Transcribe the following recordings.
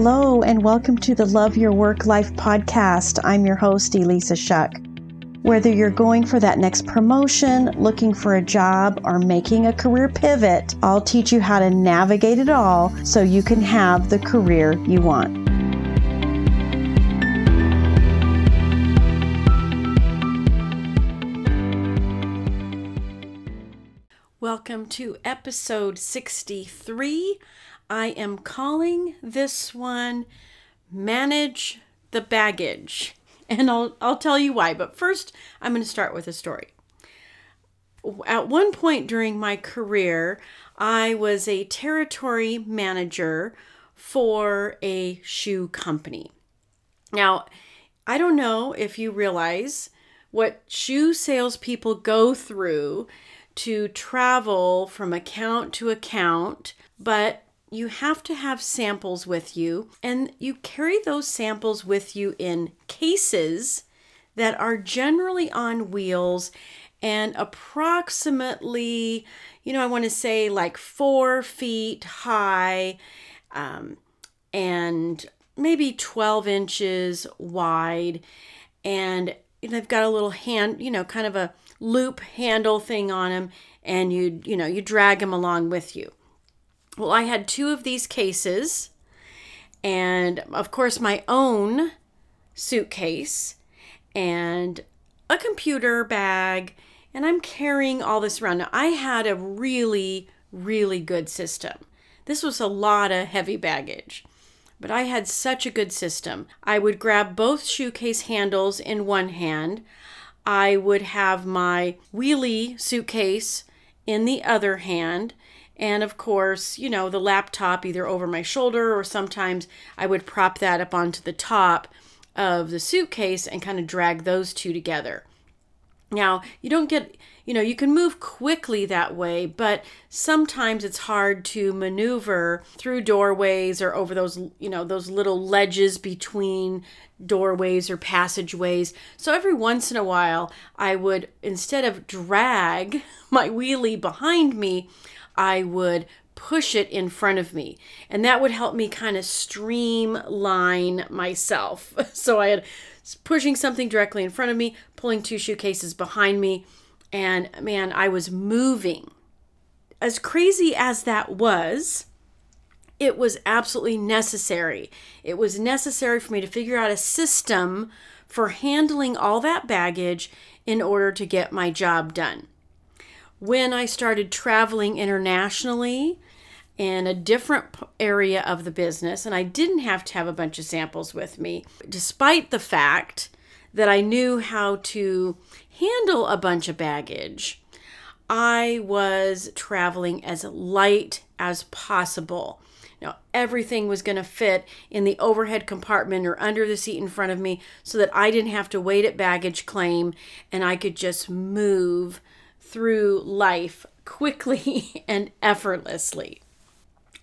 Hello, and welcome to the Love Your Work Life podcast. I'm your host, Elisa Shuck. Whether you're going for that next promotion, looking for a job, or making a career pivot, I'll teach you how to navigate it all so you can have the career you want. Welcome to episode 63 I am calling this one Manage the Baggage. And I'll, I'll tell you why. But first, I'm going to start with a story. At one point during my career, I was a territory manager for a shoe company. Now, I don't know if you realize what shoe salespeople go through to travel from account to account, but you have to have samples with you, and you carry those samples with you in cases that are generally on wheels and approximately, you know, I want to say like four feet high um, and maybe 12 inches wide. And they've got a little hand, you know, kind of a loop handle thing on them, and you, you know, you drag them along with you. Well, I had two of these cases, and of course, my own suitcase and a computer bag, and I'm carrying all this around. Now, I had a really, really good system. This was a lot of heavy baggage, but I had such a good system. I would grab both shoe case handles in one hand. I would have my wheelie suitcase in the other hand and of course, you know, the laptop either over my shoulder or sometimes I would prop that up onto the top of the suitcase and kind of drag those two together. Now, you don't get, you know, you can move quickly that way, but sometimes it's hard to maneuver through doorways or over those, you know, those little ledges between doorways or passageways. So every once in a while, I would, instead of drag my wheelie behind me, I would push it in front of me. And that would help me kind of streamline myself. So I had pushing something directly in front of me, pulling two shoe cases behind me, and man, I was moving. As crazy as that was, it was absolutely necessary. It was necessary for me to figure out a system for handling all that baggage in order to get my job done when I started traveling internationally in a different area of the business, and I didn't have to have a bunch of samples with me, despite the fact that I knew how to handle a bunch of baggage. I was traveling as light as possible. Now, everything was going to fit in the overhead compartment or under the seat in front of me so that I didn't have to wait at baggage claim and I could just move through life quickly and effortlessly.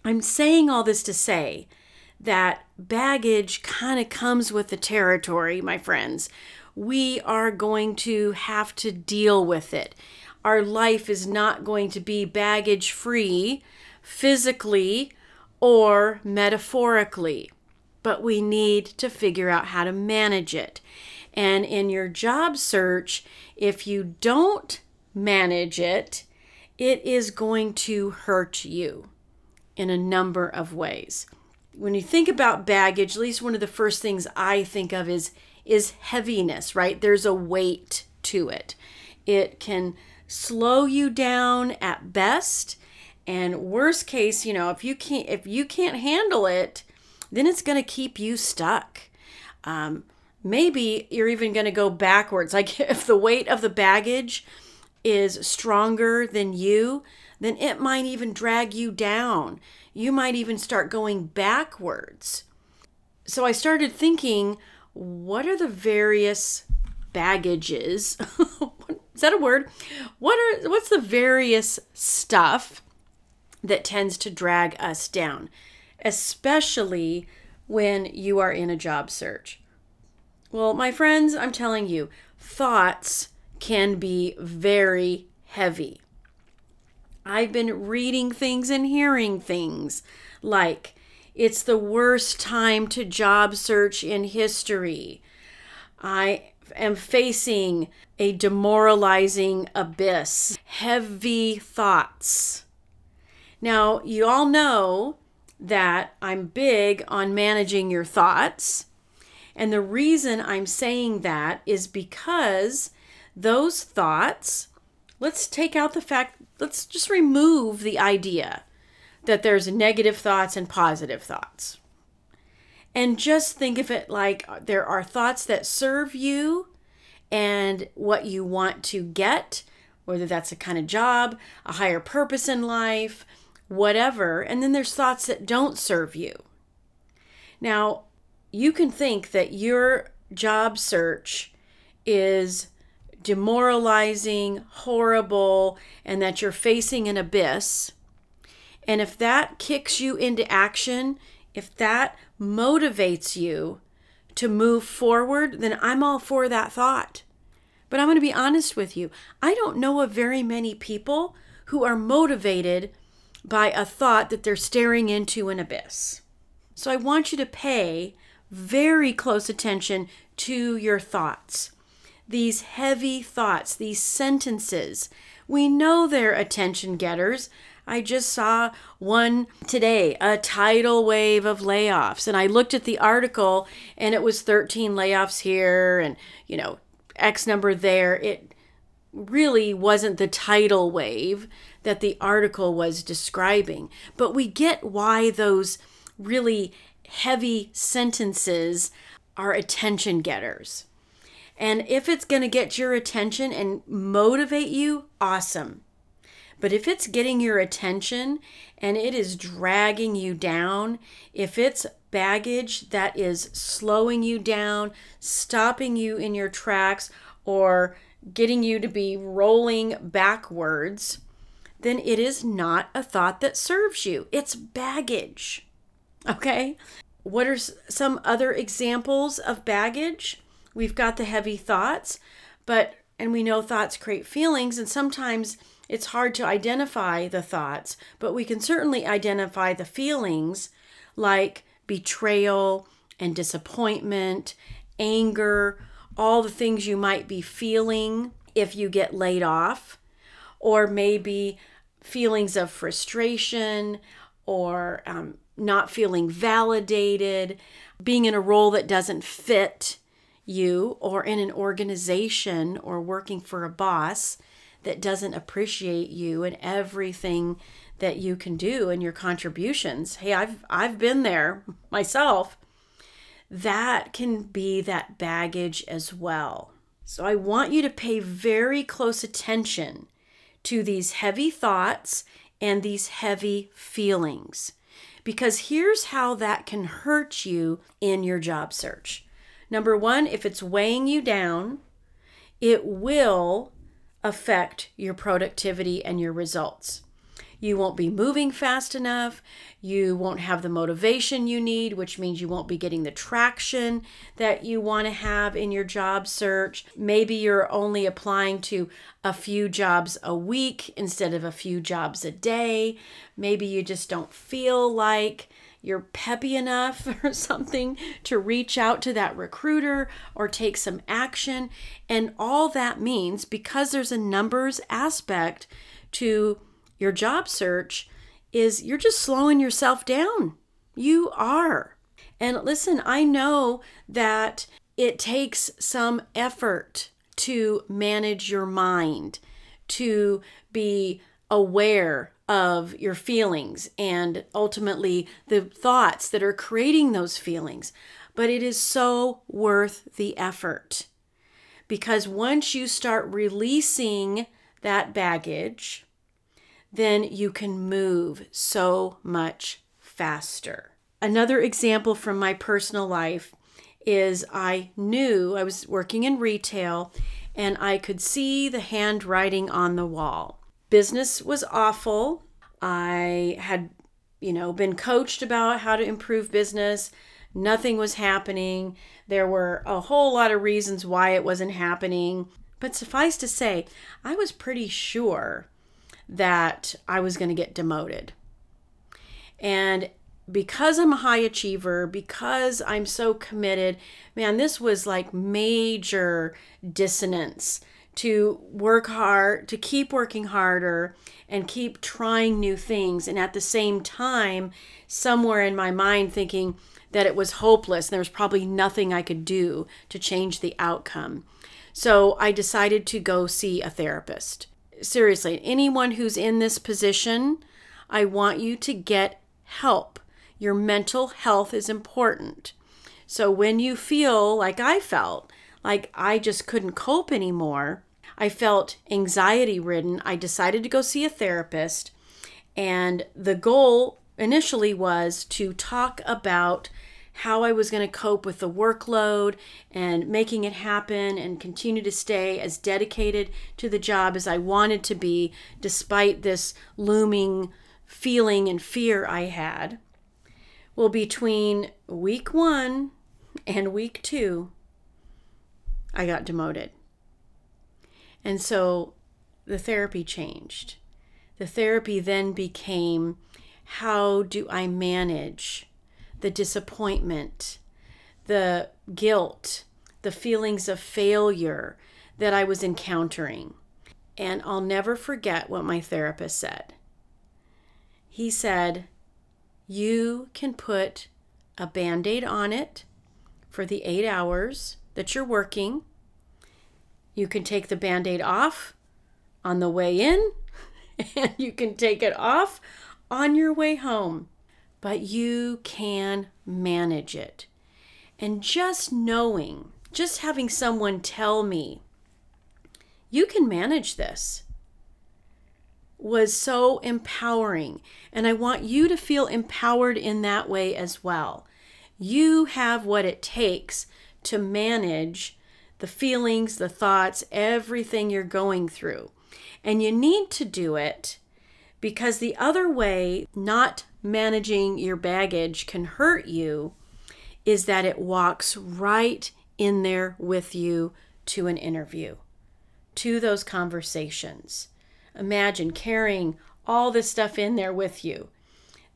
I'm saying all this to say that baggage kind of comes with the territory, my friends. We are going to have to deal with it. Our life is not going to be baggage free physically or metaphorically, but we need to figure out how to manage it. And in your job search, if you don't manage it, it is going to hurt you in a number of ways. When you think about baggage, at least one of the first things I think of is is heaviness, right? There's a weight to it. It can slow you down at best, and worst case, you know, if you can't if you can't handle it, then it's going to keep you stuck. Um, maybe you're even going to go backwards. Like if the weight of the baggage is stronger than you, then it might even drag you down. You might even start going backwards. So I started thinking, what are the various baggages? is that a word? What are what's the various stuff that tends to drag us down, especially when you are in a job search? Well, my friends, I'm telling you, thoughts can be very heavy. I've been reading things and hearing things like It's the worst time to job search in history. I am facing a demoralizing abyss. Heavy thoughts. Now, you all know that I'm big on managing your thoughts. And the reason I'm saying that is because those thoughts, let's take out the fact, let's just remove the idea that there's negative thoughts and positive thoughts. And just think of it like there are thoughts that serve you and what you want to get, whether that's a kind of job, a higher purpose in life, whatever. And then there's thoughts that don't serve you. Now, you can think that your job search is demoralizing, horrible, and that you're facing an abyss. And if that kicks you into action, if that motivates you to move forward, then I'm all for that thought. But I'm going to be honest with you. I don't know of very many people who are motivated by a thought that they're staring into an abyss. So I want you to pay very close attention to your thoughts. These heavy thoughts, these sentences, we know they're attention getters. I just saw one today, a tidal wave of layoffs. And I looked at the article and it was 13 layoffs here and, you know, X number there. It really wasn't the tidal wave that the article was describing. But we get why those really heavy sentences are attention getters. And if it's going to get your attention and motivate you, awesome. But if it's getting your attention and it is dragging you down, if it's baggage that is slowing you down, stopping you in your tracks, or getting you to be rolling backwards, then it is not a thought that serves you. It's baggage. Okay? What are some other examples of baggage? We've got the heavy thoughts, but, and we know thoughts create feelings, and sometimes it's hard to identify the thoughts, but we can certainly identify the feelings like betrayal and disappointment, anger, all the things you might be feeling if you get laid off, or maybe feelings of frustration or um, not feeling validated, being in a role that doesn't fit you, or in an organization or working for a boss that doesn't appreciate you and everything that you can do and your contributions. Hey, I've I've been there myself. That can be that baggage as well. So I want you to pay very close attention to these heavy thoughts and these heavy feelings. Because here's how that can hurt you in your job search. Number one, if it's weighing you down, it will affect your productivity and your results. You won't be moving fast enough. You won't have the motivation you need, which means you won't be getting the traction that you want to have in your job search. Maybe you're only applying to a few jobs a week instead of a few jobs a day. Maybe you just don't feel like you're peppy enough or something to reach out to that recruiter or take some action. And all that means, because there's a numbers aspect to your job search, is you're just slowing yourself down. You are. And listen, I know that it takes some effort to manage your mind, to be aware of your feelings and ultimately the thoughts that are creating those feelings. But it is so worth the effort because once you start releasing that baggage, then you can move so much faster. Another example from my personal life is I knew I was working in retail and I could see the handwriting on the wall business was awful. I had, you know, been coached about how to improve business. Nothing was happening. There were a whole lot of reasons why it wasn't happening. But suffice to say, I was pretty sure that I was going to get demoted. And because I'm a high achiever, because I'm so committed, man, this was like major dissonance to work hard, to keep working harder and keep trying new things. And at the same time, somewhere in my mind, thinking that it was hopeless. And there was probably nothing I could do to change the outcome. So I decided to go see a therapist. Seriously, anyone who's in this position, I want you to get help. Your mental health is important. So when you feel like I felt, like I just couldn't cope anymore, I felt anxiety ridden, I decided to go see a therapist. And the goal initially was to talk about how I was going to cope with the workload and making it happen and continue to stay as dedicated to the job as I wanted to be, despite this looming feeling and fear I had. Well, between week one and week two, I got demoted. And so the therapy changed. The therapy then became how do I manage the disappointment, the guilt, the feelings of failure that I was encountering. And I'll never forget what my therapist said. He said, You can put a band aid on it for the eight hours that you're working. You can take the band aid off on the way in, and you can take it off on your way home. But you can manage it. And just knowing, just having someone tell me, you can manage this was so empowering. And I want you to feel empowered in that way as well. You have what it takes to manage the feelings, the thoughts, everything you're going through. And you need to do it because the other way not managing your baggage can hurt you is that it walks right in there with you to an interview, to those conversations. Imagine carrying all this stuff in there with you,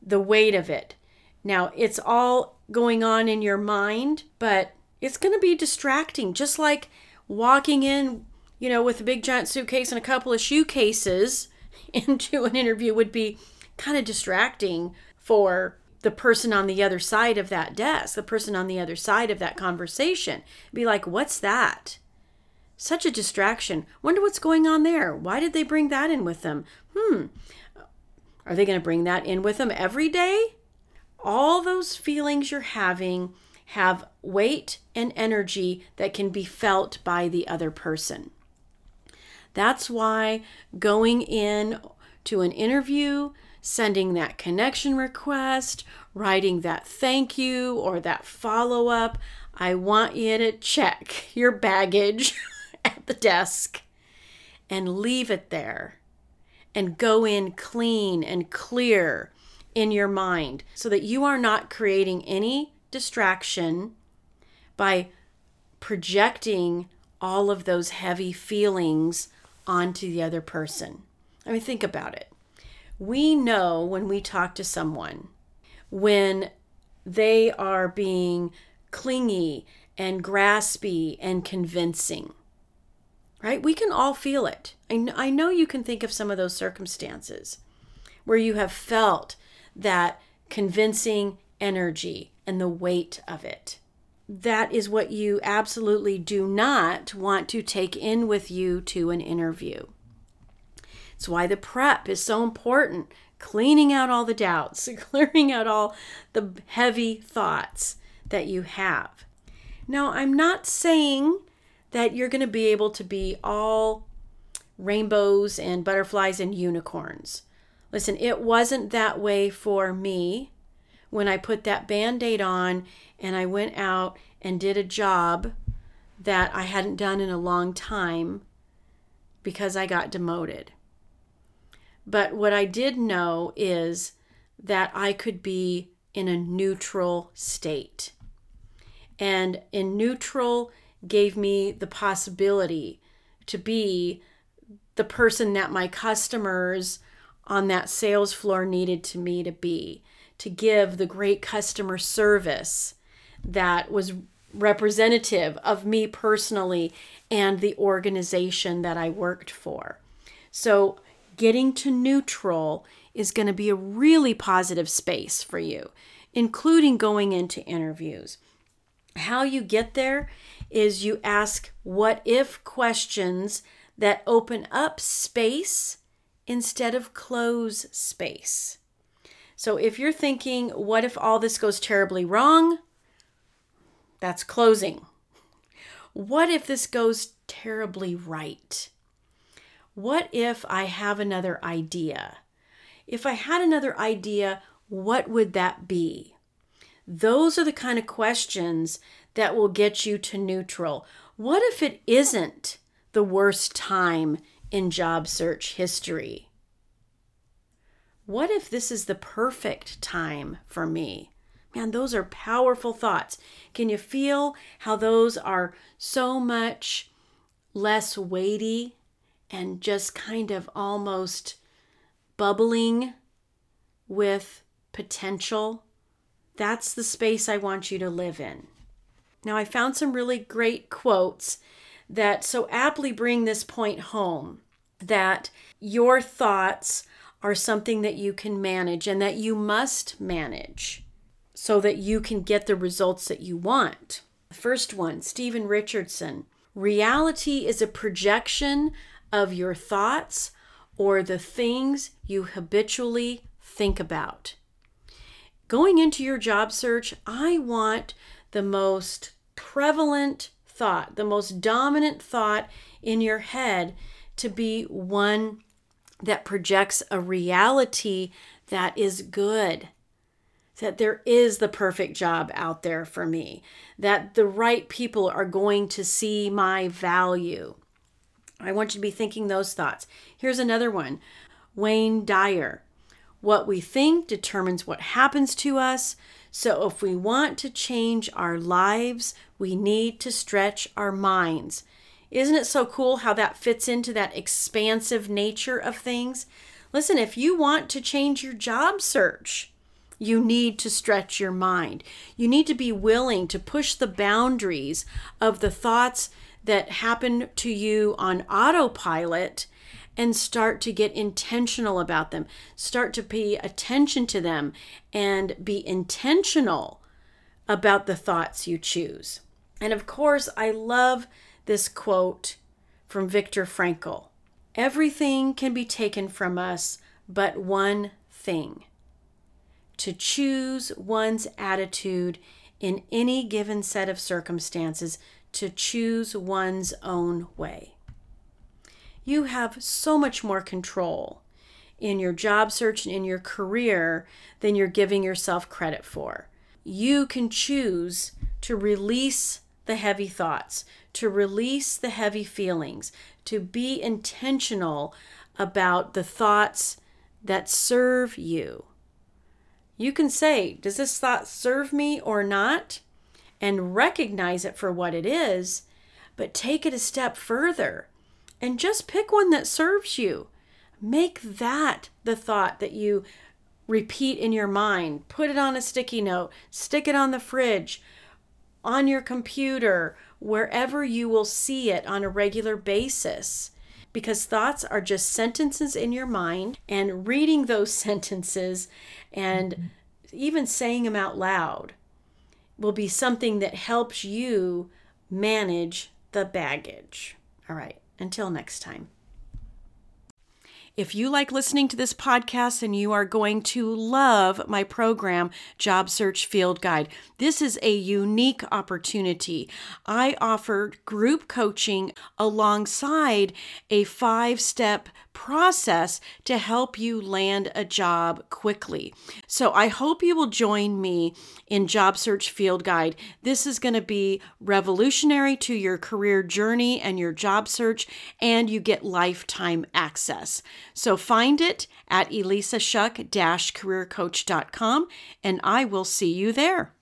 the weight of it. Now, it's all going on in your mind, but it's going to be distracting, just like walking in, you know, with a big giant suitcase and a couple of shoe cases into an interview would be kind of distracting for the person on the other side of that desk, the person on the other side of that conversation. Be like, what's that? Such a distraction. Wonder what's going on there. Why did they bring that in with them? Hmm. Are they going to bring that in with them every day? All those feelings you're having have weight and energy that can be felt by the other person. That's why going in to an interview, sending that connection request, writing that thank you or that follow up, I want you to check your baggage at the desk and leave it there and go in clean and clear in your mind so that you are not creating any distraction by projecting all of those heavy feelings onto the other person. I mean, think about it. We know when we talk to someone when they are being clingy and graspy and convincing, right? We can all feel it. I know you can think of some of those circumstances where you have felt that convincing energy and the weight of it. That is what you absolutely do not want to take in with you to an interview. It's why the prep is so important. Cleaning out all the doubts, clearing out all the heavy thoughts that you have. Now, I'm not saying that you're going to be able to be all rainbows and butterflies and unicorns. Listen, it wasn't that way for me when I put that band aid on and I went out and did a job that I hadn't done in a long time because I got demoted. But what I did know is that I could be in a neutral state. And in neutral gave me the possibility to be the person that my customers on that sales floor needed to me to be to give the great customer service that was representative of me personally and the organization that I worked for. So, getting to neutral is going to be a really positive space for you, including going into interviews. How you get there is you ask what if questions that open up space instead of close space. So if you're thinking, what if all this goes terribly wrong? That's closing. What if this goes terribly right? What if I have another idea? If I had another idea, what would that be? Those are the kind of questions that will get you to neutral. What if it isn't the worst time in job search history? What if this is the perfect time for me? Man, those are powerful thoughts. Can you feel how those are so much less weighty and just kind of almost bubbling with potential? That's the space I want you to live in. Now, I found some really great quotes that so aptly bring this point home that your thoughts are something that you can manage and that you must manage so that you can get the results that you want. The first one, Stephen Richardson reality is a projection of your thoughts or the things you habitually think about going into your job search, I want the most prevalent thought, the most dominant thought in your head to be one that projects a reality that is good. That there is the perfect job out there for me, that the right people are going to see my value. I want you to be thinking those thoughts. Here's another one Wayne Dyer. What we think determines what happens to us. So, if we want to change our lives, we need to stretch our minds. Isn't it so cool how that fits into that expansive nature of things? Listen, if you want to change your job search, you need to stretch your mind. You need to be willing to push the boundaries of the thoughts that happen to you on autopilot and start to get intentional about them. Start to pay attention to them and be intentional about the thoughts you choose. And of course, I love this quote from Viktor Frankl Everything can be taken from us but one thing to choose one's attitude in any given set of circumstances, to choose one's own way you have so much more control in your job search and in your career than you're giving yourself credit for. You can choose to release the heavy thoughts, to release the heavy feelings, to be intentional about the thoughts that serve you. You can say, Does this thought serve me or not? and recognize it for what it is, but take it a step further and just pick one that serves you. Make that the thought that you repeat in your mind. Put it on a sticky note, stick it on the fridge, on your computer, wherever you will see it on a regular basis. Because thoughts are just sentences in your mind, and reading those sentences and even saying them out loud will be something that helps you manage the baggage. All right. Until next time. If you like listening to this podcast and you are going to love my program, Job Search Field Guide, this is a unique opportunity. I offer group coaching alongside a five step process to help you land a job quickly. So I hope you will join me in Job Search Field Guide. This is going to be revolutionary to your career journey and your job search, and you get lifetime access. So find it at elisashuck-careercoach.com, and I will see you there.